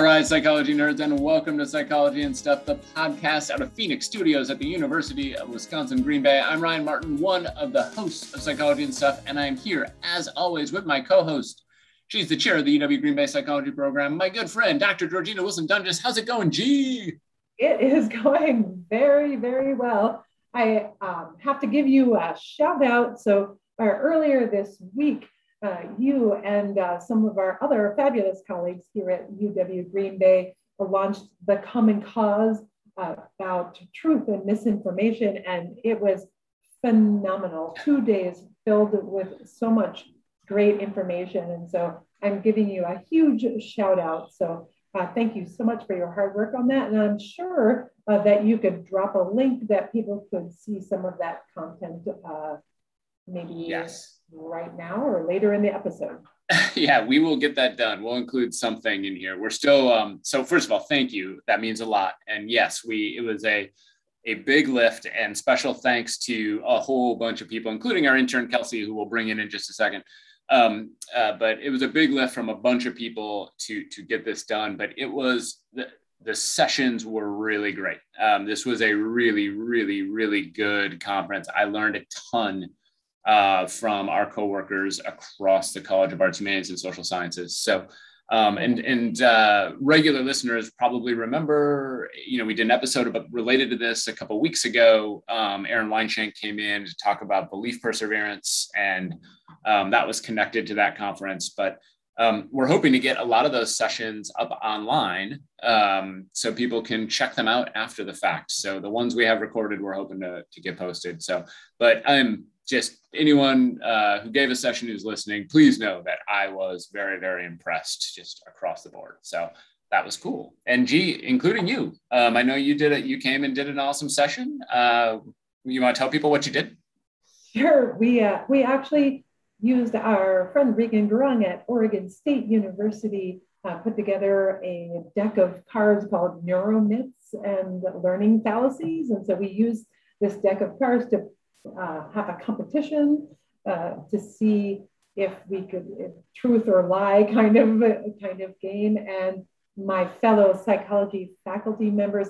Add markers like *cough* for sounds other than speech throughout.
All right, psychology nerds, and welcome to Psychology and Stuff, the podcast out of Phoenix Studios at the University of Wisconsin Green Bay. I'm Ryan Martin, one of the hosts of Psychology and Stuff, and I'm here, as always, with my co host. She's the chair of the UW Green Bay Psychology Program, my good friend, Dr. Georgina Wilson Doenges. How's it going, G? It is *laughs* going very, very well. I um, have to give you a shout out. So, uh, earlier this week, uh, you and uh, some of our other fabulous colleagues here at UW Green Bay launched the Common CAHSS uh, about truth and misinformation, and it was phenomenal. Two days filled with so much great information, and so I'm giving you a huge shout out. So. Uh, thank you so much for your hard work on that. And I'm sure uh, that you could drop a link that people could see some of that content uh, maybe yes right now or later in the episode? *laughs* yeah, we will get that done. We'll include something in here. We're still um, so first of all, thank you. That means a lot. And yes, we it was a a big lift and special thanks to a whole bunch of people, including our intern Kelsey, who we'll bring in in just a second. Um, uh, but it was a big lift from a bunch of people to to get this done. But it was the the sessions were really great. Um, this was a really, really, really good conference. I learned a ton uh, from our coworkers across the College of Arts, Humanities, and Social Sciences. So, um, and and uh, regular listeners probably remember, you know, we did an episode about related to this a couple weeks ago. Um, Aaron Weinschenk came in to talk about belief perseverance, and um, that was connected to that conference. But um, we're hoping to get a lot of those sessions up online um, so people can check them out after the fact. So the ones we have recorded, we're hoping to, to get posted. So, but I'm just anyone uh, who gave a session who's listening, please know that I was very, very impressed just across the board. So that was cool. And G, including you, um, I know you did it. You came and did an awesome session. Uh, you want to tell people what you did? Sure. We uh, we actually used our friend Regan Gurung at Oregon State University uh, put together a deck of cards called Neuromyths and Learning Fallacies. And so we used this deck of cards to uh, have a competition uh, to see if we could if truth or lie kind of kind of game. And my fellow psychology faculty members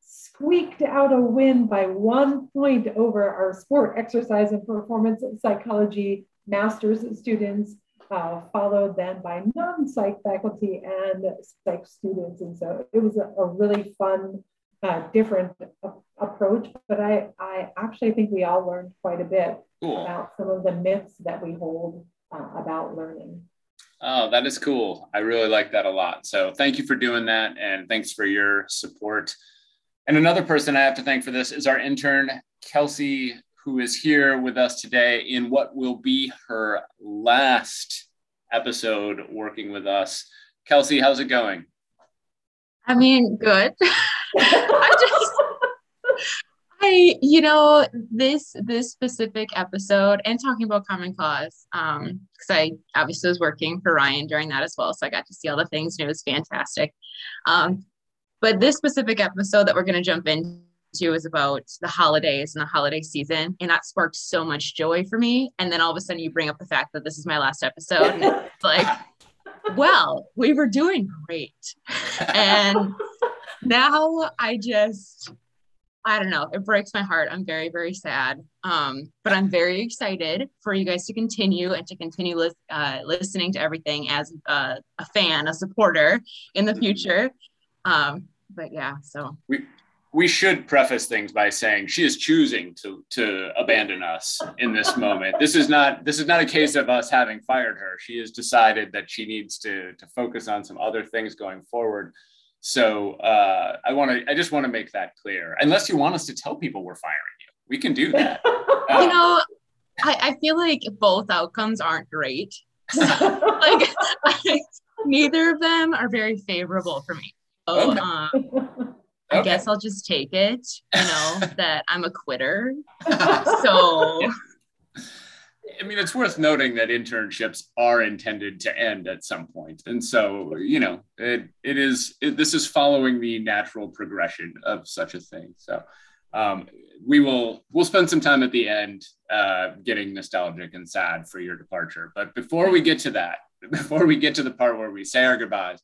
squeaked out a win by one point over our sport exercise and performance psychology master's students uh, followed then by non-psych faculty and psych students. And so it was a, a really fun uh, different approach, but I, I actually think we all learned quite a bit cool. about some of the myths that we hold uh, about learning. Oh, that is cool. I really like that a lot. So thank you for doing that. And thanks for your support. And another person I have to thank for this is our intern, Kelsey, who is here with us today in what will be her last episode working with us. Kelsey, how's it going? I mean, good. *laughs* I just, I, you know, this this specific episode and talking about Common CAHSS, um, because I obviously was working for Ryan during that as well, so I got to see all the things, and it was fantastic. Um, but this specific episode that we're going to jump into is about the holidays and the holiday season, and that sparked so much joy for me. And then all of a sudden, you bring up the fact that this is my last episode, and it's like *laughs* well, we were doing great. And now I just, I don't know, it breaks my heart. I'm very, very sad. Um, but I'm very excited for you guys to continue and to continue li- uh, listening to everything as a, a, fan, a supporter in the future. Um, but yeah, so we we should preface things by saying she is choosing to to abandon us in this moment. This is not this is not a case of us having fired her. She has decided that she needs to to focus on some other things going forward. So uh, I want to I just want to make that clear. Unless you want us to tell people we're firing you, we can do that. Um, *laughs* you know, I, I feel like both outcomes aren't great. *laughs* like I, *laughs* neither of them are very favorable for me. So, okay. um, I okay. guess I'll just take it, you know, that I'm a quitter. so I mean, it's worth noting that internships are intended to end at some point, and so you know, it it is it, this is following the natural progression of such a thing. So, um, we will we'll spend some time at the end uh, getting nostalgic and sad for your departure. But before we get to that, *laughs* before we get to the part where we say our goodbyes,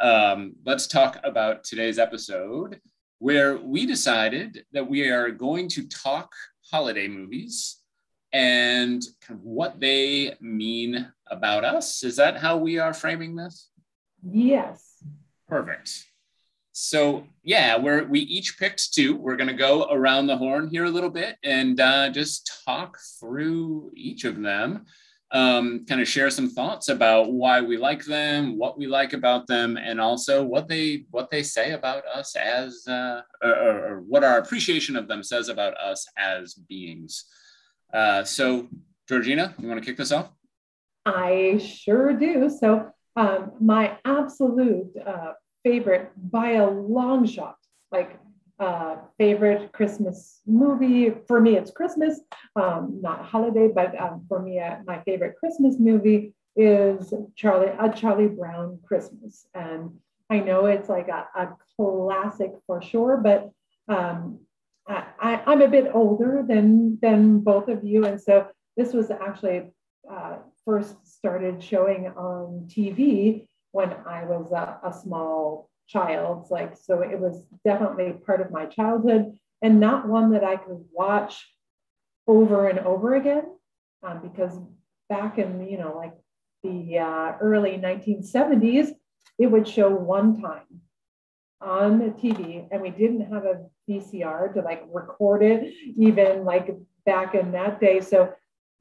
um, let's talk about today's episode, where we decided that we are going to talk holiday movies and kind of what they mean about us. Is that how we are framing this? Yes. Perfect. So yeah, we're we each picked two. We're gonna go around the horn here a little bit and uh, just talk through each of them. Um, kind of share some thoughts about why we like them, what we like about them, and also what they what they say about us as uh, or, or, what our appreciation of them says about us as beings. Uh, so, Georgina, you want to kick this off? I sure do. So, um, my absolute uh, favorite by a long shot, like uh, favorite Christmas movie. For me, it's Christmas, um, not holiday, but um, for me, uh, my favorite Christmas movie is Charlie, a Charlie Brown Christmas. And I know it's like a, a classic for sure, but um, I, am a bit older than than both of you, and so this was actually uh, first started showing on TV when I was a, a small child. Like so, it was definitely part of my childhood, and not one that I could watch over and over again, um, because back in you know like the uh, early 1970s, it would show one time on the TV, and we didn't have a VCR to like record it, even like back in that day. So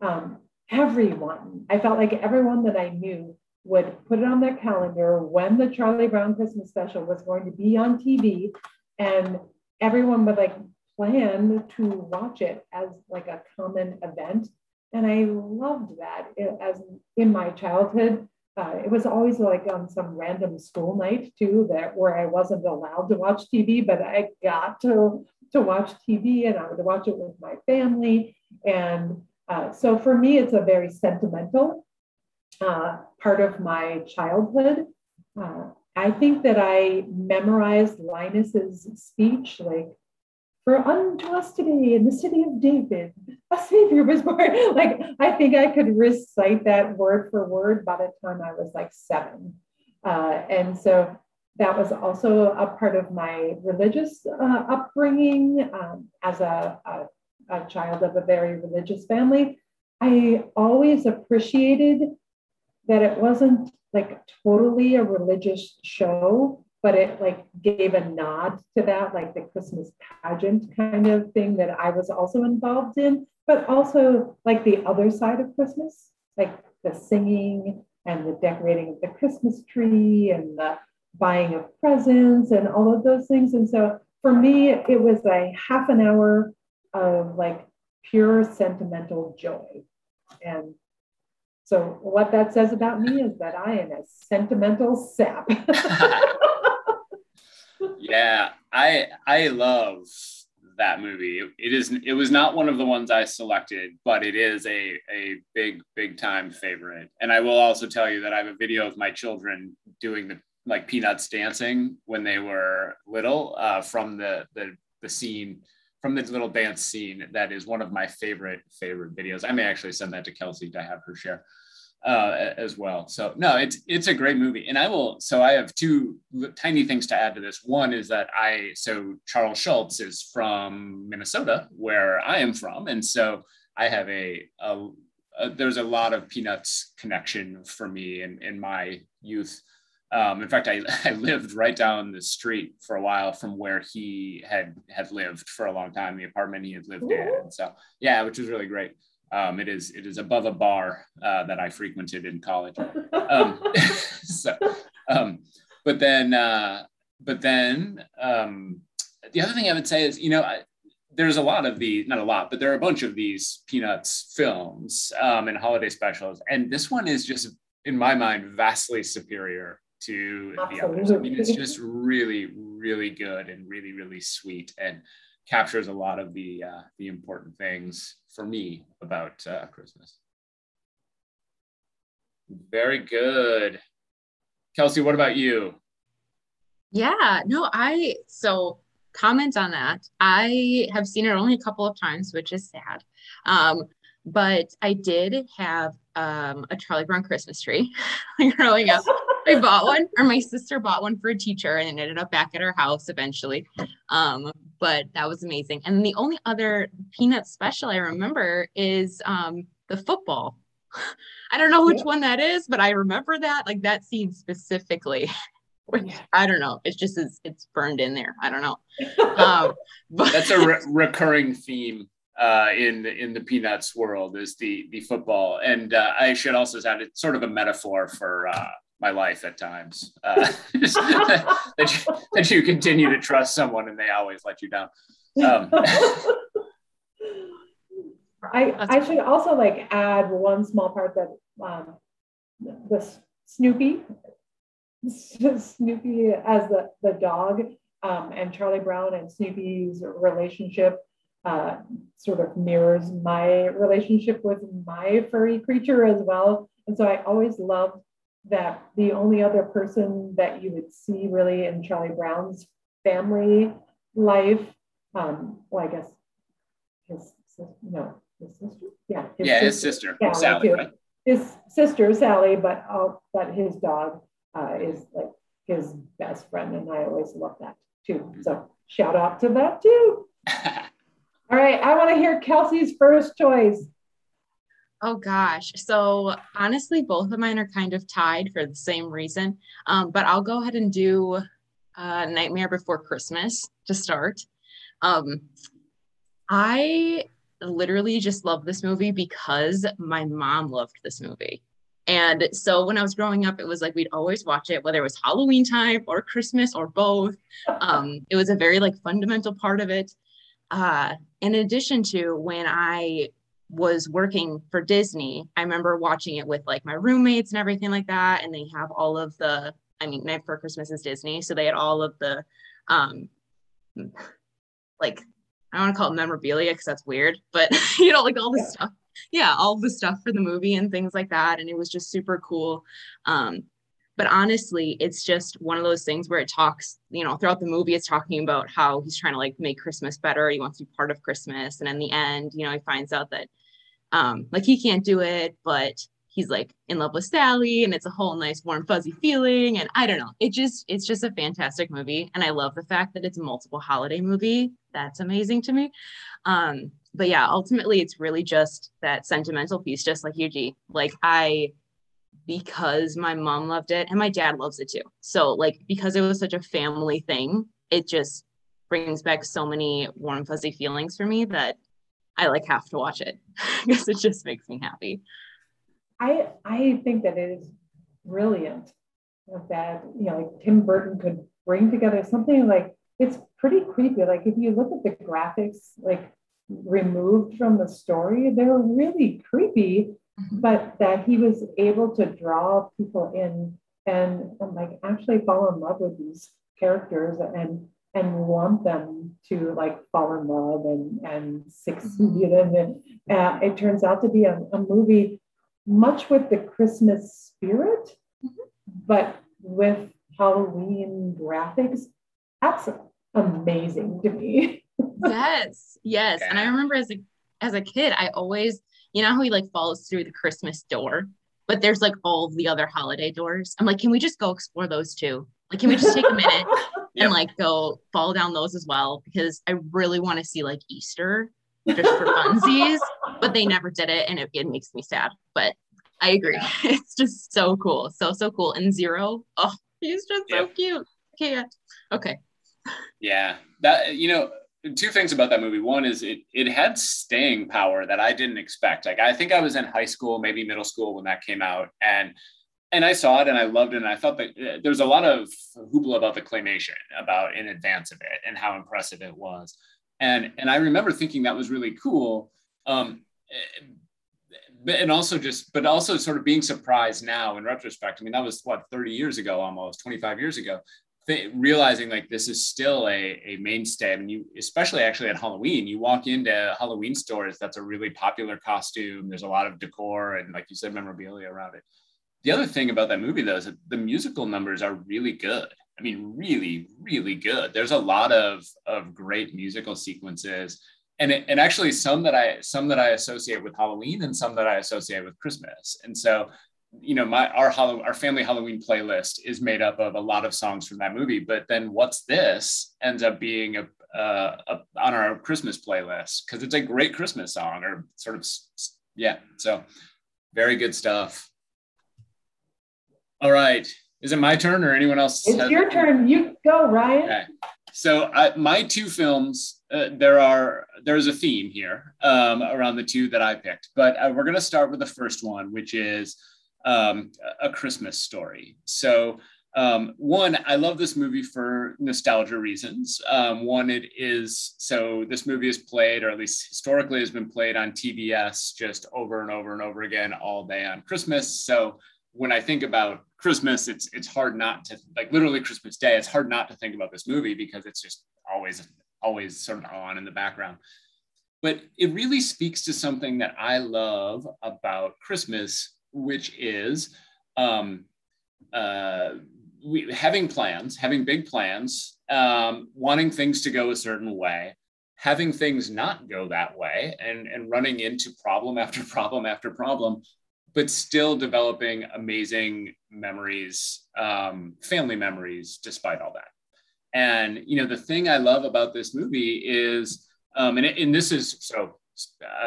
um, everyone, I felt like everyone that I knew would put it on their calendar when the Charlie Brown Christmas special was going to be on TV, and everyone would like plan to watch it as like a common event. And I loved that as in my childhood. Uh, it was always like on some random school night too, that where I wasn't allowed to watch TV, but I got to to watch TV, and I would watch it with my family. And uh, so for me, it's a very sentimental uh, part of my childhood. Uh, I think that I memorized Linus's speech, like for unto us today in the city of David, a savior was born. *laughs* Like, I think I could recite that word for word by the time I was like seven. Uh, and so that was also a part of my religious uh, upbringing um, as a, a, a child of a very religious family. I always appreciated that it wasn't like totally a religious show, but it like gave a nod to that, like the Christmas pageant kind of thing that I was also involved in, but also like the other side of Christmas, like the singing and the decorating of the Christmas tree and the buying of presents and all of those things. And so for me, it was a half an hour of like pure sentimental joy. And so what that says about me is that I am a sentimental sap. *laughs* yeah, I I love that movie. It is it was not one of the ones I selected, but it is a a big big time favorite. And I will also tell you that I have a video of my children doing the like peanuts dancing when they were little uh, from the the the scene from the little dance scene that is one of my favorite favorite videos. I may actually send that to Kelsey to have her share uh, as well. So no, it's it's a great movie, and I will. So I have two tiny things to add to this. One is that I so Charles Schulz is from Minnesota, where I am from, and so I have a, a, a there's a lot of Peanuts connection for me in in my youth. Um, in fact, I, *laughs* I lived right down the street for a while from where he had had lived for a long time, the apartment he had lived in. And so, yeah, which was really great. Um, it is it is above a bar uh, that I frequented in college. Um, *laughs* so, um, but then uh, but then um, the other thing I would say is you know I, there's a lot of the not a lot but there are a bunch of these Peanuts films um, and holiday specials, and this one is just in my mind vastly superior to Absolutely. the others. I mean, it's just really really good and really really sweet and captures a lot of the uh, the important things for me about uh, Christmas. Very good. Kelsey, what about you? Yeah, no, I so comment on that. I have seen it only a couple of times, which is sad. Um, but I did have um, a Charlie Brown Christmas tree *laughs* growing up. *laughs* I bought one, or my sister bought one for a teacher, and it ended up back at our house eventually. Um, but that was amazing. And the only other peanut special I remember is um, the football. *laughs* I don't know which yeah. one that is, but I remember that like that scene specifically. *laughs* Which I don't know. It's just it's, it's burned in there. I don't know. *laughs* Um, but that's a re- recurring theme uh, in in the Peanuts world is the the football, and uh, I should also add it's sort of a metaphor for uh, my life at times. Uh, *laughs* that, you, that you continue to trust someone and they always let you down. Um, *laughs* I, I should also like add one small part that um, the Snoopy, *laughs* Snoopy as the, the dog um, and Charlie Brown and Snoopy's relationship uh, sort of mirrors my relationship with my furry creature as well. And so I always loved that the only other person that you would see really in Charlie Brown's family life, um, well, I guess his, sister no, his sister? Yeah. His yeah, sister, his sister, Sally, Sally right? His sister, Sally, but uh, but his dog uh, is like his best friend, and I always love that too. So shout out to that too. *laughs* All right, I want to hear Kelsey's first choice. Oh gosh. So honestly, both of mine are kind of tied for the same reason. Um, but I'll go ahead and do uh, Nightmare Before Christmas to start. Um, I literally just love this movie because my mom loved this movie. And so when I was growing up, it was like we'd always watch it, whether it was Halloween time or Christmas or both. Um, it was a very like fundamental part of it. Uh, in addition to when I was working for Disney, I remember watching it with like my roommates and everything like that. And they have all of the, I mean, Night for Christmas is Disney. So they had all of the, um, like, I don't want to call it memorabilia because that's weird, but *laughs* you know, like all the yeah. stuff. Yeah, all the stuff for the movie and things like that. And it was just super cool. Um, but honestly it's just one of those things where it talks you know throughout the movie it's talking about how he's trying to like make christmas better he wants to be part of christmas and in the end you know he finds out that um, like he can't do it, but he's like in love with Sally and it's a whole nice warm fuzzy feeling and I don't know. It just it's just a fantastic movie and I love the fact that it's a multiple holiday movie. That's amazing to me. Um but yeah, ultimately it's really just that sentimental piece just like Yuji. Like I because my mom loved it and my dad loves it too. So like because it was such a family thing, it just brings back so many warm fuzzy feelings for me that I like have to watch it *laughs* because it just makes me happy. I I think that it is brilliant that you know like Tim Burton could bring together something like it's pretty creepy. Like if you look at the graphics, like removed from the story, they're really creepy. Mm-hmm. But that he was able to draw people in and, and like actually fall in love with these characters and and want them to like fall in love and and succeed and uh, it turns out to be a, a, movie much with the christmas spirit mm-hmm. but with halloween graphics that's amazing to me *laughs* yes yes and i remember as a as a kid i always you know how he like falls through the christmas door but there's like all the other holiday doors i'm like can we just go explore those too like can we just take a minute *laughs* yep. and like go fall down those as well because I really want to see like Easter just for funsies, but they never did it and it, it makes me sad. But I agree. *laughs* It's just so cool. So, so cool. And Zero, oh, he's just so cute. Can't. Okay. Yeah. That, you know, two things about that movie. One is it it had staying power that I didn't expect. Like I think I was in high school, maybe middle school when that came out, and and I saw it and I loved it. And I thought that uh, there was a lot of hoopla about the claymation about in advance of it and how impressive it was. And, and I remember thinking that was really cool. Um, eh, and also just, but also sort of being surprised now in retrospect. I mean, that was what, 30 years ago, almost 25 years ago, th- realizing like this is still a, a mainstay. I mean, you, especially actually at Halloween, you walk into Halloween stores, that's a really popular costume. There's a lot of decor and like you said, memorabilia around it the other thing about that movie, though, is that the musical numbers are really good. I mean, really, really good. There's a lot of of great musical sequences, and it, and actually some that I some that I associate with Halloween and some that I associate with Christmas. And so, you know, my our Halloween, our family Halloween playlist is made up of a lot of songs from that movie. But then, what's this ends up being a, uh, a on our Christmas playlist because it's a great Christmas song, or sort of, yeah. So, very good stuff. All right, is it my turn or anyone else? It's your turn. You go, Ryan. Okay. So I, my two films, uh, there are there's a theme here um, around the two that I picked, but uh, we're going to start with the first one, which is um, a Christmas story. So um, one, I love this movie for nostalgia reasons. Um, one, it is so this movie is played, or at least historically has been played on TBS just over and over and over again all day on Christmas. So when I think about Christmas, it's it's hard not to like literally Christmas Day. It's hard not to think about this movie because it's just always always sort of on in the background. But it really speaks to something that I love about Christmas, which is um, uh, we, having plans, having big plans, um, wanting things to go a certain way, having things not go that way, and, and running into problem after *laughs* problem after problem, but still developing amazing memories, um, family memories, despite all that. And you know, the thing I love about this movie is, um, and, and this is so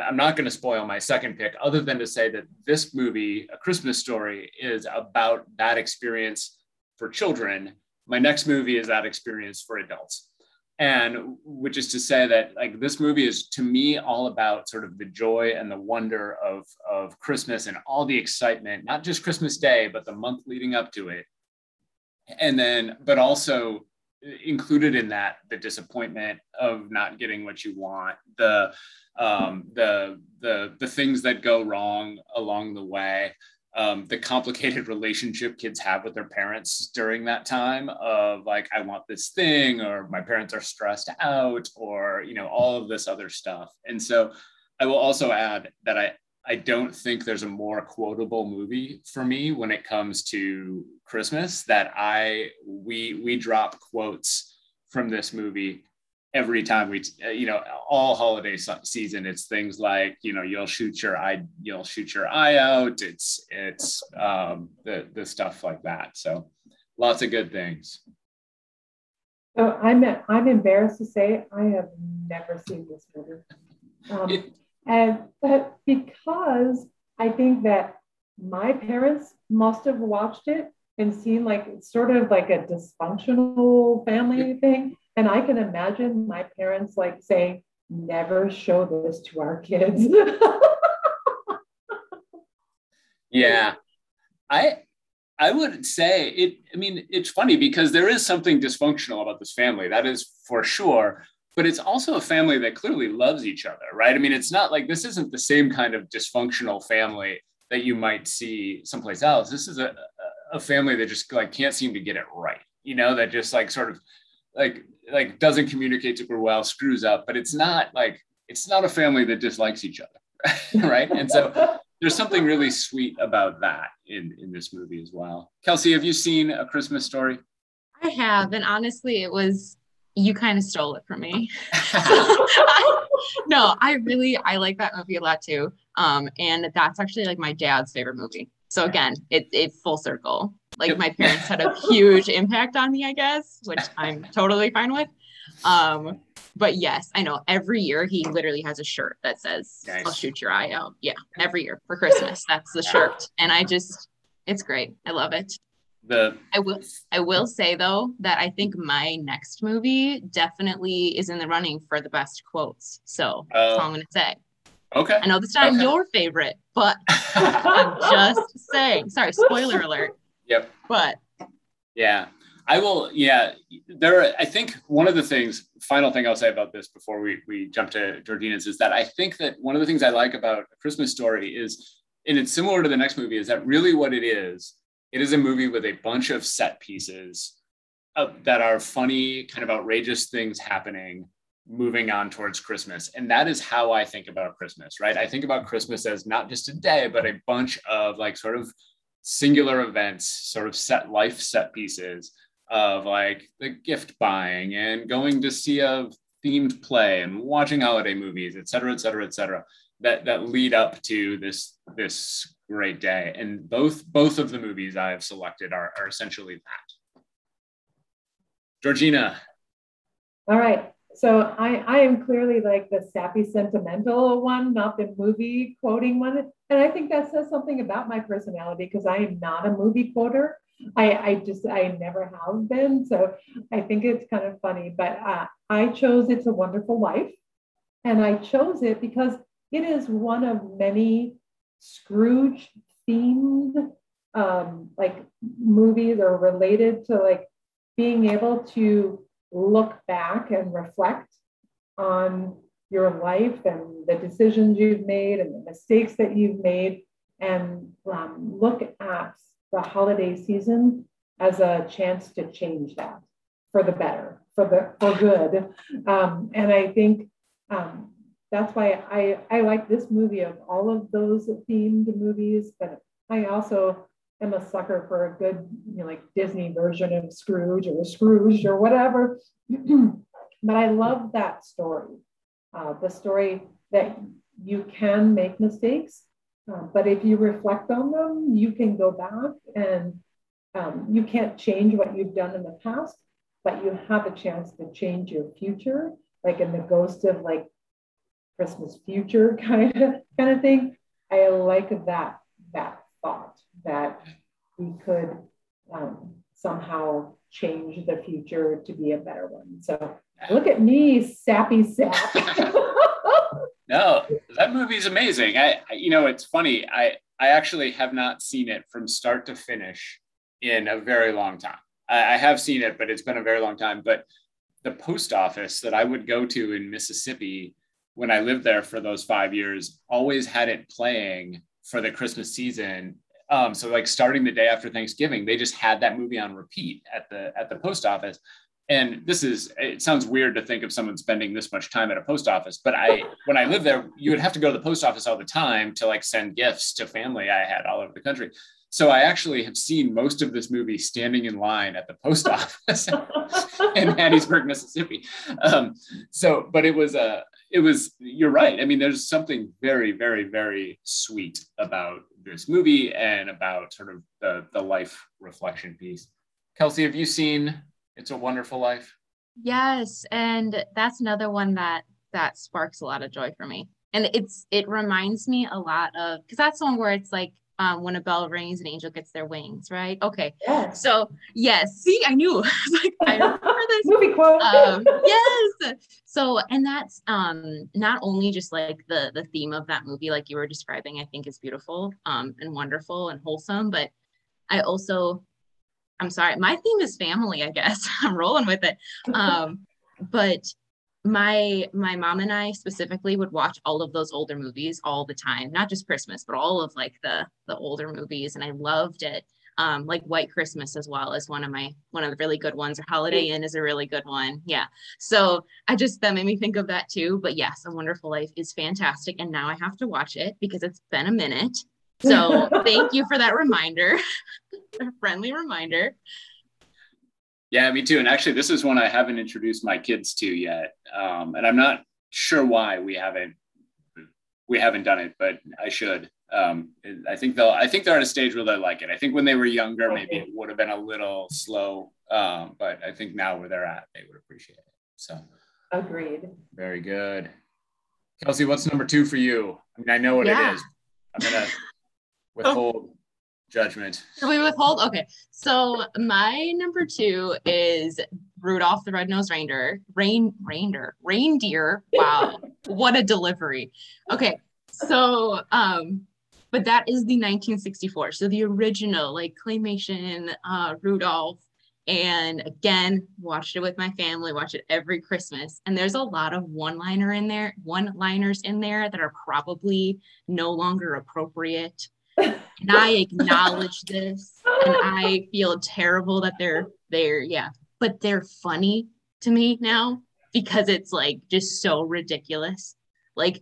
I'm not going to spoil my second pick, other than to say that this movie, A Christmas Story, is about that experience for children. My next movie is that experience for adults. And which is to say that like this movie is to me all about sort of the joy and the wonder of, of Christmas and all the excitement, not just Christmas Day, but the month leading up to it. And then, but also included in that the disappointment of not getting what you want, the um, the the the things that go wrong along the way, um, the complicated *laughs* relationship kids have with their parents during that time of like I want this thing or my parents are stressed out or you know all of this other stuff. And so I will also add that I I don't think there's a more quotable movie for me when it comes to Christmas that I we we drop quotes from this movie every time we you know all holiday season it's things like you know you'll shoot your eye you'll shoot your eye out it's it's um the the stuff like that so lots of good things. So i'm i'm embarrassed to say i have never seen this movie. Um, it, and but because I think that my parents must have watched it and seen like sort of like a dysfunctional family thing. And I can imagine my parents like saying, never show this to our kids. *laughs* yeah. I I would say it, I mean, it's funny because there is something dysfunctional about this family. That is for sure but it's also a family that clearly loves each other, right? I mean, it's not like this isn't the same kind of dysfunctional family that you might see someplace else. This is a, a family that just like can't seem to get it right, you know, that just like sort of like like doesn't communicate super well, screws up, but it's not like it's not a family that dislikes each other, *laughs* right? And so there's something really sweet about that in in this movie as well. Kelsey, have you seen A Christmas Story? I have, and honestly, it was you kind of stole it from me. *laughs* *laughs* I, no, I really I like that movie a lot too. Um, and that's actually like my dad's favorite movie. So again, it's it full circle. Like my *laughs* parents had a huge impact on me, I guess, which I'm totally fine with. Um, but yes, I know every year he literally has a shirt that says nice. I'll shoot your eye out. Yeah, every year for Christmas. That's the shirt. And I just it's great. I love it the I will I will say though that I think my next movie definitely is in the running for the best quotes. So uh, that's all I'm gonna say. Okay. I know this not okay. your favorite, but *laughs* I'm just saying. Sorry, spoiler alert. Yep. But yeah. I will, yeah. There, are, I think one of the things, final thing I'll say about this before we, we jump to Georgina's is that I think that one of the things I like about A Christmas Story is, and it's similar to the next movie, is that really what it is it is a movie with a bunch of set pieces that are funny, kind of outrageous things happening moving on towards Christmas. And that is how I think about Christmas, right? I think about Christmas as not just a day, but a bunch of like sort of singular events, sort of set life set pieces of like the gift buying and going to see a themed play and watching holiday movies, et cetera, et cetera, et cetera, that, that lead up to this, this great day. And both both of the movies I have selected are, are essentially that. Georgina. All right. So I, I am clearly like the sappy sentimental one, not the movie quoting one. And I think that says something about my personality because I am not a movie quoter. I, I just, I never have been. So I think it's kind of funny, but uh, I chose It's a Wonderful Life. And I chose it because it is one of many Scrooge themed um, like movies or related to like being able to look back and reflect on your life and the decisions you've made and the mistakes that you've made and um, look at the holiday season as a chance to change that for the better for the for good. Um, and i think um, that's why I, I like this movie of all of those themed movies but i also am a sucker for a good, you know, like Disney version of Scrooge or Scrooge or whatever. *clears throat* but I love that story, uh, the story that you can make mistakes, uh, but if you reflect on them, you can go back and um, you can't change what you've done in the past, but you have a chance to change your future, like in the ghost of like Christmas future *laughs* kind of kind of thing. I like that that thought that we could um, somehow change the future to be a better one. So look at me, sappy sap. *laughs* no, that movie is amazing. I, I, you know, it's funny. I, I actually have not seen it from start to finish in a very long time. I, I have seen it, but it's been a very long time. But the post office that I would go to in Mississippi when I lived there for those five years always had it playing for the Christmas season um, so like starting the day after Thanksgiving, they just had that movie on repeat at the at the post office. And this is it sounds weird to think of someone spending this much time at a post office, but I *laughs* when I lived there, you would have to go to the post office all the time to like send gifts to family I had all over the country. So I actually have seen most of this movie standing in line at the post *laughs* office *laughs* in Hattiesburg, Mississippi. Um, so, but it was a, it was. You're right. I mean, there's something very, very, very sweet about this movie and about sort of the the life reflection piece. Kelsey, have you seen It's a Wonderful Life? Yes, and that's another one that that sparks a lot of joy for me. And it's it reminds me a lot of because that's one where it's like um, when a bell rings, an angel gets their wings, right? Okay. Yes. So yes, see, I knew. *laughs* like, I *laughs* remember this movie quote. Um, *laughs* yes. So, and that's um, not only just like the the theme of that movie, like you were describing, I think is beautiful um, and wonderful and wholesome. But I also, I'm sorry, my theme is family. I guess I'm rolling with it. Um, but my my mom and I specifically would watch all of those older movies all the time, not just Christmas, but all of like the the older movies, and I loved it. Um, like White Christmas as well as one of my one of the really good ones, or Holiday Inn is a really good one. Yeah, so I just that made me think of that too. But yes, A Wonderful Life is fantastic, and now I have to watch it because it's been a minute. So *laughs* thank you for that reminder, *laughs* a friendly reminder. Yeah, me too. And actually, this is one I haven't introduced my kids to yet, um, and I'm not sure why we haven't we haven't done it, but I should. Um, I think they'll. I think they're at a stage where they like it. I think when they were younger, maybe it would have been a little slow, um, but I think now where they're at, they would appreciate it. So, agreed. Very good, Kelsey. What's number two for you? I mean, I know what yeah. it is. I'm gonna *laughs* withhold judgment. Should we withhold? Okay. So my number two is Rudolph the Red-Nosed Reindeer. Rain reindeer. Reindeer. Wow. *laughs* what a delivery. Okay. So um but that is the 1964. So the original like claymation uh Rudolph and again watched it with my family watch it every christmas and there's a lot of one liner in there one liners in there that are probably no longer appropriate and I acknowledge this and I feel terrible that they're there. Yeah. But they're funny to me now because it's like just so ridiculous. Like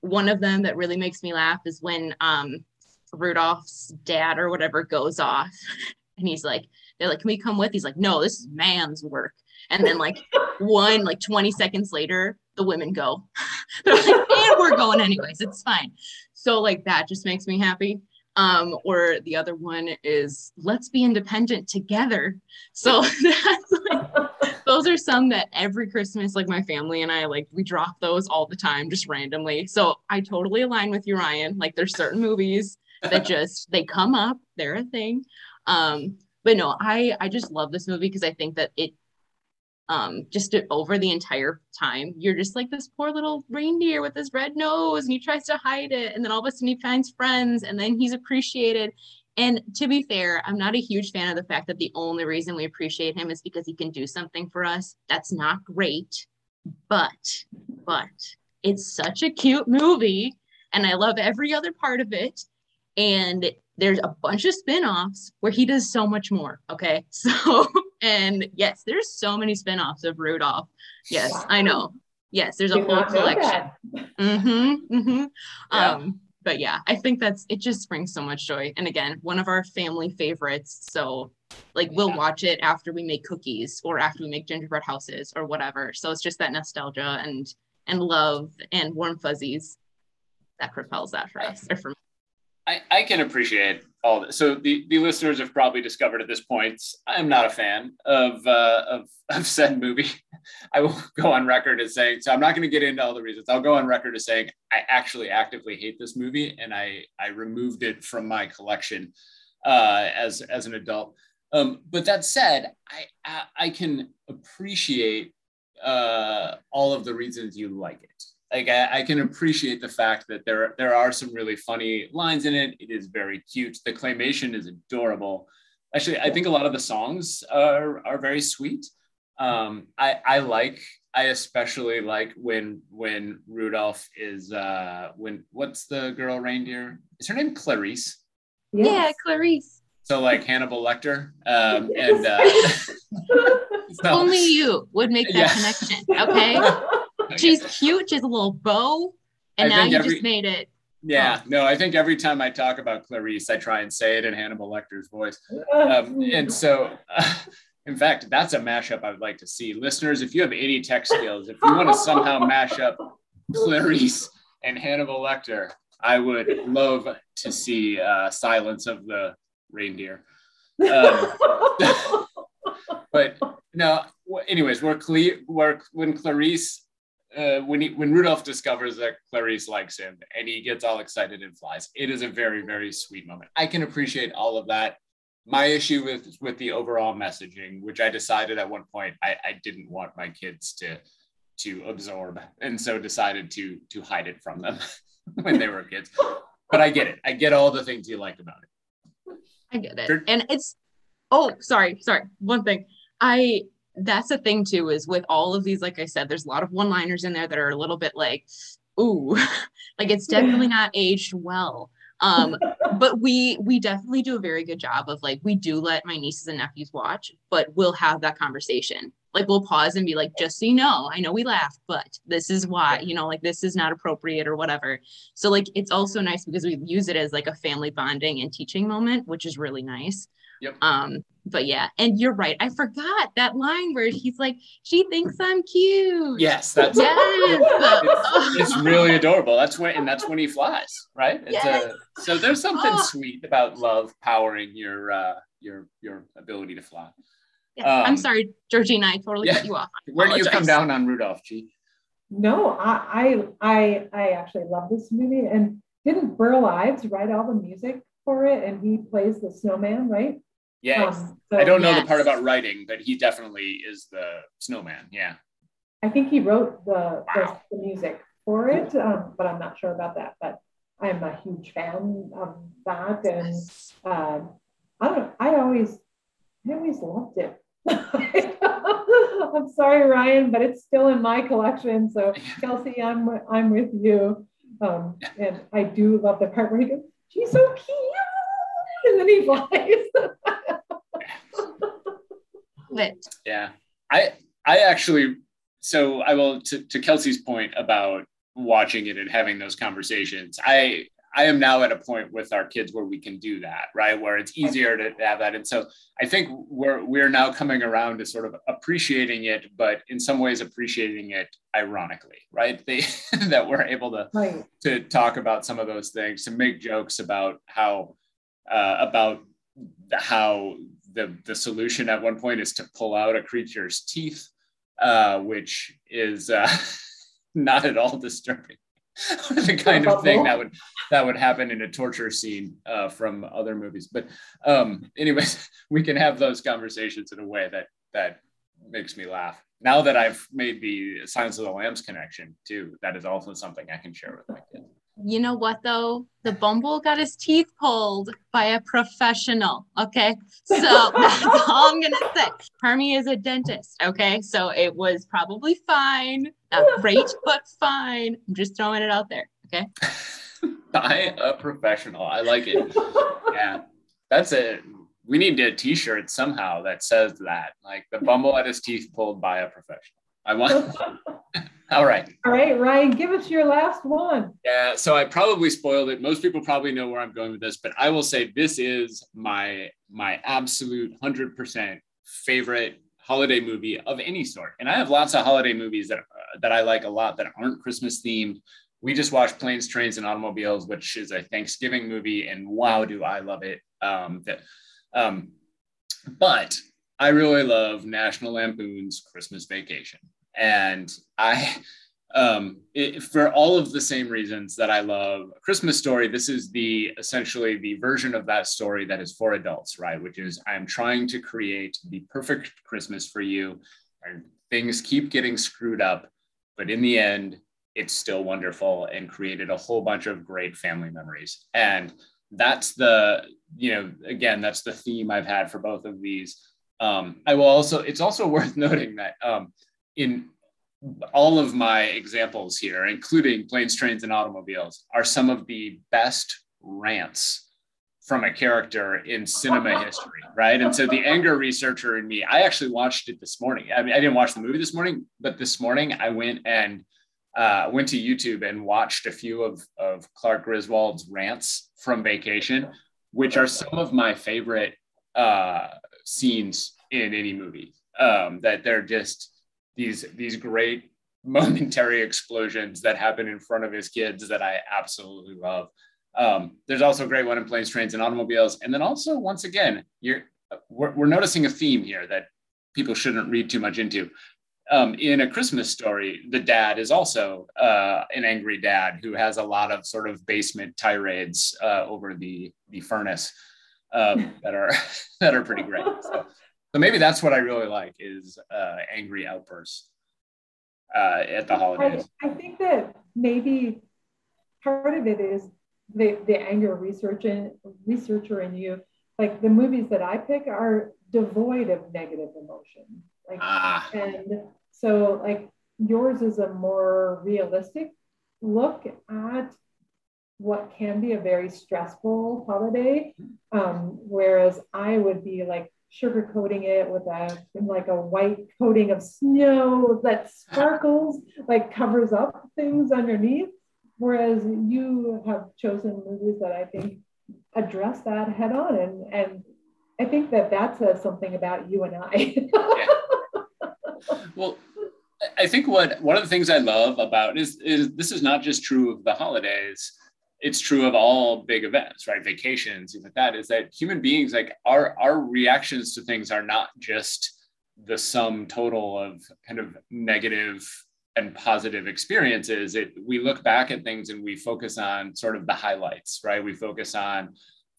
one of them that really makes me laugh is when um Rudolph's dad or whatever goes off *laughs* and he's like, they're like, can we come with? He's like, no, this is man's work. And then like one, like 20 seconds later, the women go. *laughs* they're like, and we're going anyways. It's fine. So like that just makes me happy. Um, or the other one is let's be independent together. So *laughs* that's like, those are some that every Christmas, like my family and I, like we drop those all the time, just randomly. So I totally align with you, Ryan. Like there's certain movies that just they come up, they're a thing. Um, but no, I I just love this movie because I think that it um just over the entire time. You're just like this poor little reindeer with his red nose and he tries to hide it and then all of a sudden he finds friends and then he's appreciated. And to be fair i'm not a huge fan of the fact that the only reason we appreciate him is because he can do something for us. That's not great but but it's such a cute movie and i love every other part of it. And there's a bunch of spin-offs where he does so much more okay? *laughs* So and yes there's so many spin-offs of rudolph. Yes wow. i know. Yes there's a Did whole collection. mm-hmm, mm-hmm. Yeah. um but yeah i think that's it just brings so much joy. And again one of our family favorites so like we'll watch it after we make cookies or after we make gingerbread houses or whatever. So it's just that nostalgia and and love and warm fuzzies that propels that for us or for me I, I can appreciate all this. So the, the listeners have probably discovered at this point, I'm not a fan of, uh, of, of said movie. *laughs* I will go on record as saying, so I'm not going to get into all the reasons. I'll go on record as saying, I actually actively hate this movie and I, I removed it from my collection uh, as, as an adult. Um, but that said, I, I, I can appreciate uh, all of the reasons you like it like I, I, can appreciate the fact that there there are some really funny lines in it. It is very cute. The claymation is adorable. Actually, I think a lot of the songs are are very sweet. Um, I I like I especially like when when Rudolph is uh when what's the girl reindeer? Is her name Clarice? Yes. Yeah, Clarice. So like Hannibal Lecter, um, *laughs* and uh, *laughs* so, only you would make that yeah. connection. Okay. *laughs* She's cute. She's a little bow, and I now you every, just made it. Yeah, oh. no, I think every time I talk about Clarice, I try and say it in Hannibal Lecter's voice. Um, and so, uh, *laughs* in fact, that's a mashup I would like to see. Listeners, if you have any tech skills, if you want to somehow mash up Clarice and Hannibal Lecter, I would love to see uh, Silence of the Reindeer. Um, *laughs* but no, anyways, we're, Cle- we're when Clarice uh, when he when Rudolph discovers that Clarice likes him and he gets all excited and flies, it is a very very sweet moment. I can appreciate all of that. My issue with with the overall messaging, which I decided at one point I, I didn't want my kids to to absorb, and so decided to to hide it from them *laughs* when they were kids. But I get it. I get all the things you like about it. I get it, and it's oh sorry sorry one thing I that's the thing too is with all of these like i said there's a lot of one liners in there that are a little bit like ooh *laughs* like it's definitely not aged well. Um *laughs* but we we definitely do a very good job of like we do let my nieces and nephews watch but we'll have that conversation. Like we'll pause and be like just so you know i know we laugh but this is why you know like this is not appropriate or whatever. So like it's also nice because we use it as like a family bonding and teaching moment which is really nice Yep. Um, but yeah, and you're right. I forgot that line where he's like, "She thinks I'm cute." Yes, that's yes. *laughs* it's, it's, *laughs* really adorable. That's when and that's when he flies, right? It's yes. a, so there's something oh. sweet about love powering your uh, your your ability to fly. Yeah. Um, I'm sorry, Georgina. I totally yeah. cut you off. Where do you come down on Rudolph, G? No, I, I I I actually love this movie. And didn't Burl Ives write all the music for it? And he plays the snowman, right? Yeah, um, so, I don't know yes. the part about writing, but he definitely is the snowman. Yeah. I think he wrote the, wow. the, the, music for it, um, but I'm not sure about that. But I'm a huge fan of that, and uh, I don't. I always, I always loved it. *laughs* I'm sorry, Ryan, but it's still in my collection. So *laughs* Kelsey, I'm I'm with you, um, and I do love the part where he goes, "She's so cute," and then he *laughs* flies it. Yeah. I I actually so I will to, to Kelsey's point about watching it and having those conversations. I I am now at a point with our kids where we can do that, right? Where it's easier to have that. And so I think we're we're now coming around to sort of appreciating it, but in some ways appreciating it ironically, right? They *laughs* that we're able to right. to talk about some of those things, to make jokes about how uh, about how the the solution at one point is to pull out a creature's teeth, uh, which is uh, *laughs* not at all disturbing. *laughs* the kind of thing that would that would happen in a torture scene uh, from other movies. But um, anyways, *laughs* we can have those conversations in a way that that makes me laugh. Now that I've made the Silence of the Lambs connection too, that is also something I can share with my kids you know what though? The Bumble got his teeth pulled by a professional. Okay. So *laughs* that's all I'm gonna say. Hermie is a dentist. Okay. So it was probably fine. Not great, *laughs* but fine. I'm just throwing it out there. Okay. *laughs* by a professional. I like it. yeah. That's it. We need a t-shirt somehow that says that. Like the Bumble had his teeth pulled by a professional. I want *laughs* All right. All right, Ryan, give us your last one. Yeah, so I probably spoiled it. Most people probably know where I'm going with this, but I will say this is my my absolute 100% favorite holiday movie of any sort. And I have lots of holiday movies that uh, that I like a lot that aren't Christmas themed. We just watched Planes, Trains, and Automobiles, which is a Thanksgiving movie, and wow, do I love it! Um, that, um, but I really love National Lampoon's Christmas Vacation and I, *laughs* um, it, for all of the same reasons that I love Christmas Story, this is the essentially the version of that story that is for adults, right? Which is I'm trying to create the perfect Christmas for you, and things keep getting screwed up, but in the end, it's still wonderful and created a whole bunch of great family memories. And that's the, you know, again, that's the theme I've had for both of these. Um, I will also, it's also *laughs* worth noting that um, in all of my examples here, including planes, trains, and automobiles, are some of the best rants from a character in cinema *laughs* history, right? And so the anger researcher in me, I actually watched it this morning. I mean, I didn't watch the movie this morning, but this morning I went and uh, went to YouTube and watched a few of, of Clark Griswold's rants from Vacation, which are some of my favorite uh, scenes in any movie. Um, that they're just these these great *laughs* momentary explosions that happen in front of his kids that I absolutely love. Um, there's also a great one in planes, trains, and automobiles. And then also, once again, you're we're, we're noticing a theme here that people shouldn't read too much into. Um, in a Christmas story, the dad is also uh, an angry dad who has a lot of sort of basement tirades uh, over the the furnace um, *laughs* that are *laughs* that are pretty great. So, so maybe that's what I really like is uh, angry outbursts uh, at the holidays. I, I, think that maybe part of it is the, the anger researcher, researcher in you. Like the movies that I pick are devoid of negative emotion. Like, ah. and so like yours is a more realistic look at what can be a very stressful holiday. Um, whereas I would be like sugarcoating it with a like a white coating of snow that sparkles, like covers up things underneath. Whereas you have chosen movies that I think address that head on, and and I think that that says something about you and I. yeah. Well, I think what one of the things I love about is is this is not just true of the holidays it's true of all big events, right? Vacations, things like that, is that human beings, like our our reactions to things are not just the sum total of kind of negative and positive experiences. It we look back at things and we focus on sort of the highlights, right? We focus on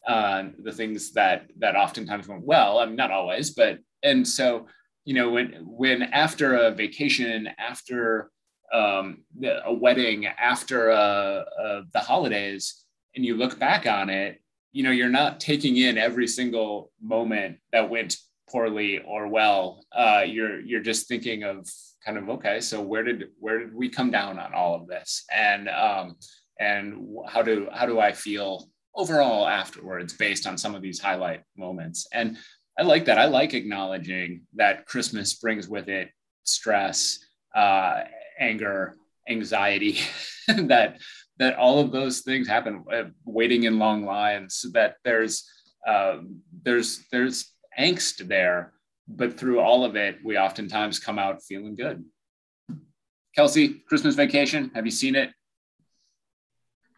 uh, the things that that oftentimes went well. I mean, not always, but and so you know when when after a vacation, after um, a wedding after uh, uh, the holidays and you look back on it, you know, you're not taking in every single moment that went poorly or well. Uh, you're you're just thinking of kind of okay, so where did where did we come down on all of this, and um, and how do how do I feel overall afterwards based on some of these highlight moments and I like that. I like acknowledging that Christmas brings with it stress uh, anger, anxiety, *laughs* that that all of those things happen. Uh, waiting in long lines, that there's uh, there's there's angst there, but through all of it, we oftentimes come out feeling good. Kelsey, Christmas Vacation, have you seen it?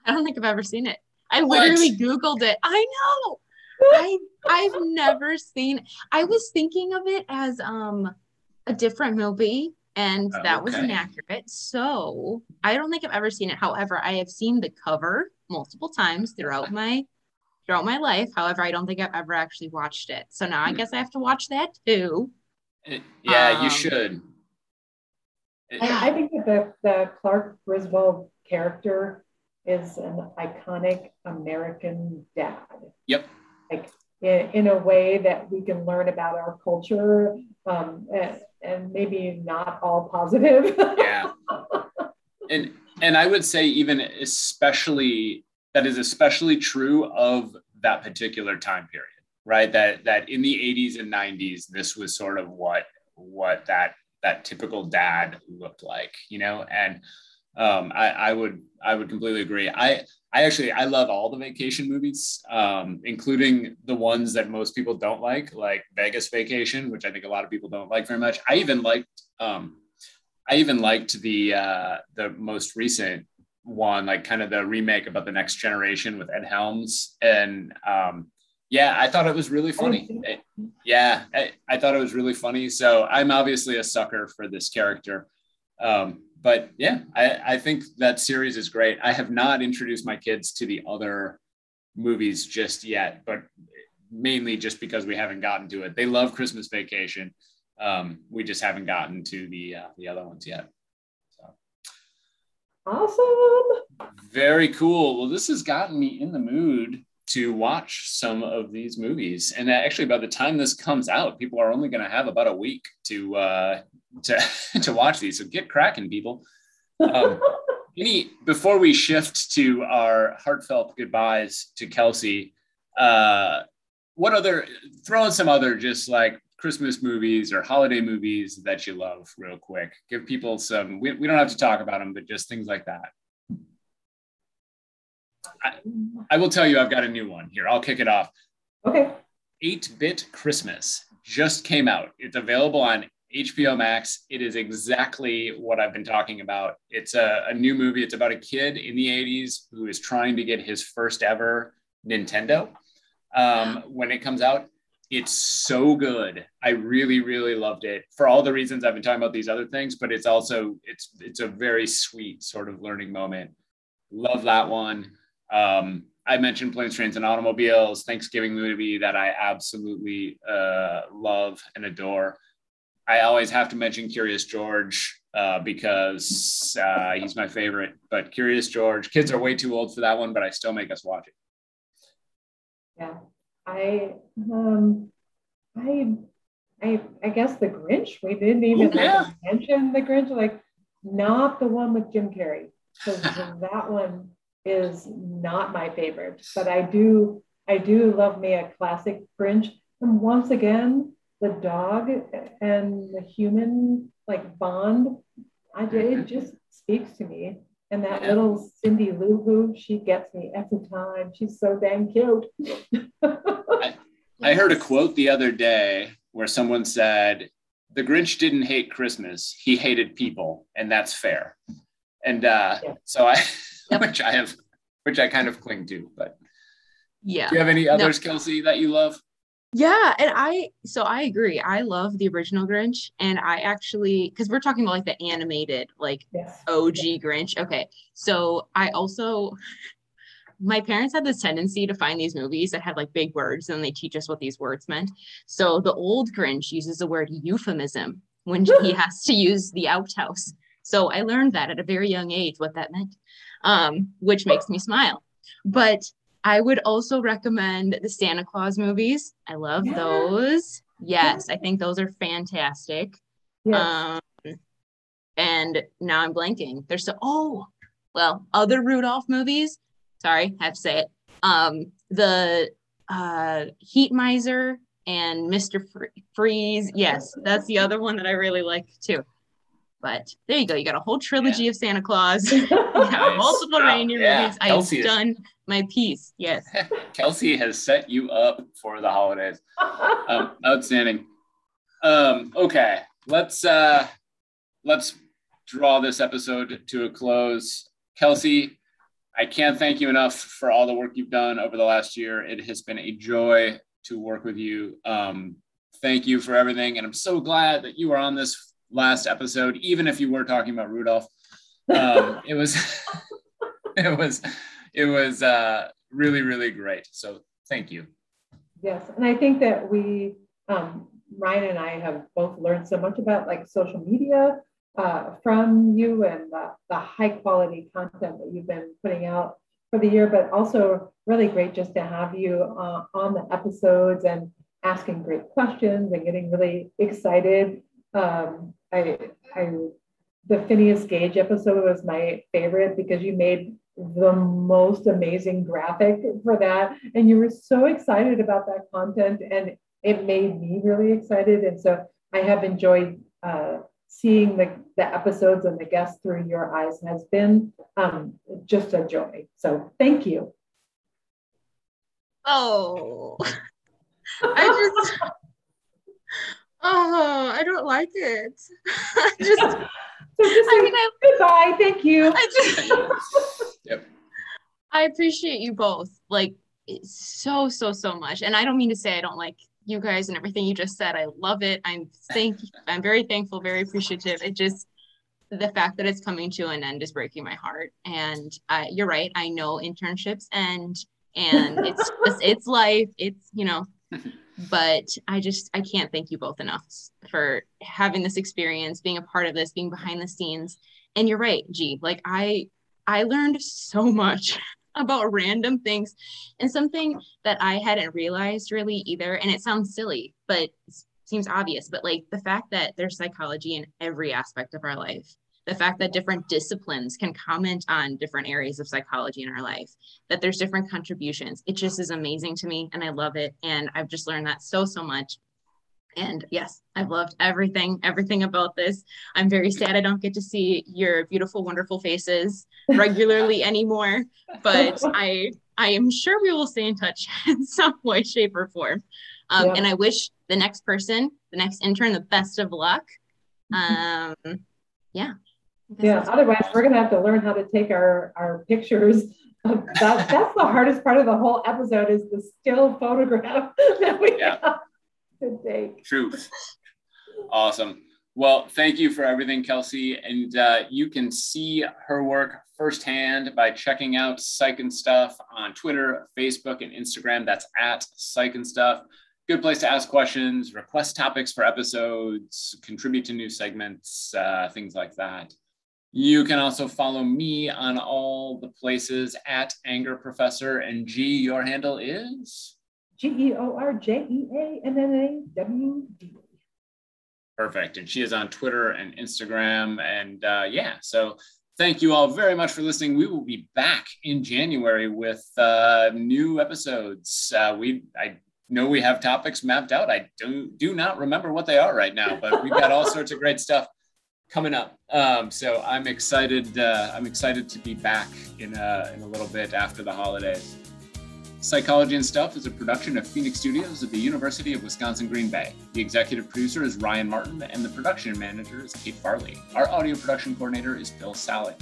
I don't think I've ever seen it. I what? literally Googled it. I know. I I've never seen. I was thinking of it as um a different movie, and Oh, that was inaccurate. So I don't think I've ever seen it. However, I have seen the cover multiple times throughout my throughout my life. However, I don't think I've ever actually watched it. So now I Hmm. guess I have to watch that too. yeah, you Um, should. It- I, I think that the, the Clark Griswold character is an iconic American dad. Yep. Like in, in a way that we can learn about our culture um, and, and maybe not all positive. *laughs* yeah and and i would say even especially that is especially true of that particular time period right that that in the 80s and 90s this was sort of what what that that typical dad looked like you know and um, I, I would I would completely agree. I I actually I love all the vacation movies, um, including the ones that most people don't like, like Vegas Vacation, which I think a lot of people don't like very much. I even liked um, I even liked the uh, the most recent one, like kind of the remake about the next generation with Ed Helms, and um, yeah, I thought it was really funny. It- yeah, I, I thought it was really funny. So I'm obviously a sucker for this character. Um, but yeah, I, I think that series is great. I have not introduced my kids to the other movies just yet, but mainly just because we haven't gotten to it. They love Christmas Vacation. Um, we just haven't gotten to the uh, the other ones yet. So awesome. very cool. Well, this has gotten me in the mood to watch some of these movies. And actually, by the time this comes out, people are only going to have about a week to uh, to *laughs* to watch these. So get cracking, people. Um, *laughs* any before we shift to our heartfelt goodbyes to Kelsey, uh, what other throw in some other just like Christmas movies or holiday movies that you love, real quick. Give people some. We, we don't have to talk about them, but just things like that. I will tell you, I've got a new one here. I'll kick it off. Okay. 8 Bit Christmas just came out. It's available on HBO Max. It is exactly what I've been talking about. It's a, a new movie. It's about a kid in the 80s who is trying to get his first ever Nintendo um, when it comes out. It's so good. I really, really loved it for all the reasons I've been talking about these other things, but it's also it's it's a very sweet sort of learning moment. Love that one. Um, I mentioned Planes, Trains, and Automobiles, Thanksgiving movie that I absolutely uh, love and adore. I always have to mention Curious George uh, because uh, he's my favorite. But Curious George, kids are way too old for that one, but I still make us watch it. Yeah. I um I I I guess the Grinch. We didn't even Oh, yeah. like, mention the Grinch, like not the one with Jim Carrey. Because *laughs* that one is not my favorite. But I do I do love me a classic Grinch. And once again, the dog and the human like bond, I it just speaks to me. And that Yeah. little Cindy Lou Who, she gets me every time. She's so dang cute. I heard a quote the other day where someone said, The Grinch didn't hate Christmas, he hated people, and that's fair. And uh, Yeah. so I, Yep. *laughs* which I have, which I kind of cling to. But Yeah. do you have any others, Kelsey, that you love? Yeah, and I so I agree. I love the original Grinch, and I actually because we're talking about like the animated, like Yes. OG Grinch. Okay, so I also *laughs* my parents had this tendency to find these movies that had like big words, and they teach us what these words meant. So the old Grinch uses the word euphemism when he has to use the outhouse. So I learned that at a very young age what that meant, um, which makes me smile. But I would also recommend the Santa Claus movies. I love Yeah. those. Yes, I think those are fantastic. Yes. Um, and now I'm blanking. There's so oh, well, other Rudolph movies. Sorry, I have to say it. Um, the uh, Heat Miser and Mr. Free- Freeze. Yes, that's the other one that I really like too. But there you go. You got a whole trilogy of Santa Claus. *laughs* Nice. multiple Wow, reindeer yeah. movies. I have is- done my piece. Yes. *laughs* Kelsey has set you up for the holidays. *laughs* Um, outstanding. Um, okay, let's uh, let's draw this episode to a close. Kelsey, I can't thank you enough for all the work you've done over the last year. It has been a joy to work with you. Um, thank you for everything. And I'm so glad that you are on this last episode, even if you were talking about Rudolph. Um, *laughs* it was, *laughs* it was, it was uh, really, really great. So thank you. Yes. And I think that we, um, Ryan and I have both learned so much about like social media uh, from you and the, the high quality content that you've been putting out for the year, but also really great just to have you uh, on the episodes and asking great questions and getting really excited. Um, I, I, the Phineas Gage episode was my favorite because you made the most amazing graphic for that, and you were so excited about that content, and it made me really excited. And so I have enjoyed uh, seeing the, the episodes and the guests through your eyes has been um, just a joy. So thank you. Oh, *laughs* I just, oh, I don't like it. I *laughs* just, *laughs* so just I mean, I, goodbye. Thank you. I just, yep. I appreciate you both like so, so, so much. And I don't mean to say I don't like you guys and everything you just said. I love it. I'm thank I'm very thankful, very appreciative. It just the fact that it's coming to an end is breaking my heart. And uh, you're right. I know internships and and it's just, it's life. It's you know, but I just I can't thank you both enough for having this experience, being a part of this, being behind the scenes. And you're right, G. Like I I learned so much *laughs* about random things and something that I hadn't realized really either. And it sounds silly, but seems obvious. But like the fact that there's psychology in every aspect of our life, the fact that different disciplines can comment on different areas of psychology in our life, that there's different contributions. It just is amazing to me and I love it. And I've just learned that so, so much. And yes, I've loved everything, everything about this. I'm very sad I don't get to see your beautiful, wonderful faces regularly *laughs* anymore, but I I am sure we will stay in touch *laughs* in some way, shape, or form. Um, yeah. And I wish the next person, the next intern, the best of luck. Um, yeah. Yeah. Otherwise, we're gonna have to learn how to take our our pictures. that, that's the hardest part of the whole episode is the still photograph *laughs* that we yeah. have Good day. Truth. Awesome. Well, thank you for everything, Kelsey. And uh, you can see her work firsthand by checking out Psych and Stuff on Twitter, Facebook, and Instagram. That's at Psych and Stuff. Good place to ask questions, request topics for episodes, contribute to new segments, uh, things like that. You can also follow me on all the places at Anger Professor. And G, your handle is? G E O R J E A N N A W D. Perfect. And she is on Twitter and Instagram. And uh, yeah, so thank you all very much for listening. We will be back in January with uh, new episodes. Uh, we I know we have topics mapped out. I do do not remember what they are right now, but we've got all *laughs* sorts of great stuff coming up. Um, so I'm excited. Uh, I'm excited to be back in a, in a little bit after the holidays. Psychology and Stuff is a production of Phoenix Studios at the University of Wisconsin Green Bay. The executive producer is Ryan Martin, and the production manager is Kate Farley. Our audio production coordinator is Bill Sally.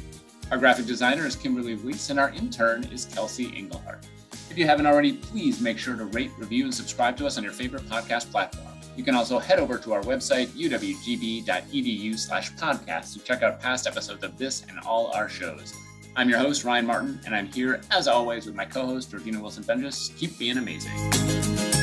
Our graphic designer is Kimberly Weiss, and our intern is Kelsey Engelhardt. If you haven't already, please make sure to rate, review, and subscribe to us on your favorite podcast platform. You can also head over to our website, uwgb.edu slash podcast to check out past episodes of this and all our shows. I'm your host, Ryan Martin, and I'm here, as always, with my co host, Georjeanna Wilson Doenges. Keep being amazing.